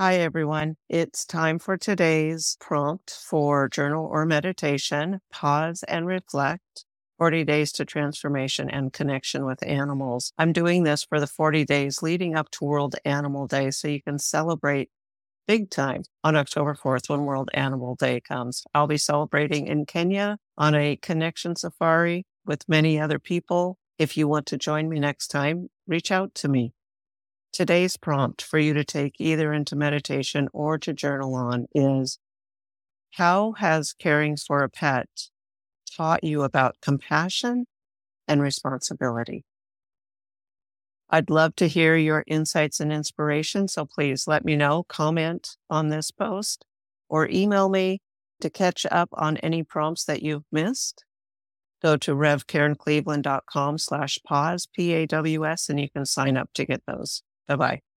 Hi, everyone. It's time for today's prompt for journal or meditation. Paws and reflect. 40 days to transformation and connection with animals. I'm doing this for the 40 days leading up to World Animal Day so you can celebrate big time on October 4th when World Animal Day comes. I'll be celebrating in Kenya on a connection safari with many other people. If you want to join me next time, reach out to me. Today's prompt for you to take either into meditation or to journal on is How has caring for a pet taught you about compassion and responsibility? I'd love to hear your insights and inspiration. So please let me know, comment on this post, or email me to catch up on any prompts that you've missed. Go to revkarencleveland.com slash paws, P A W S, and you can sign up to get those. Bye bye.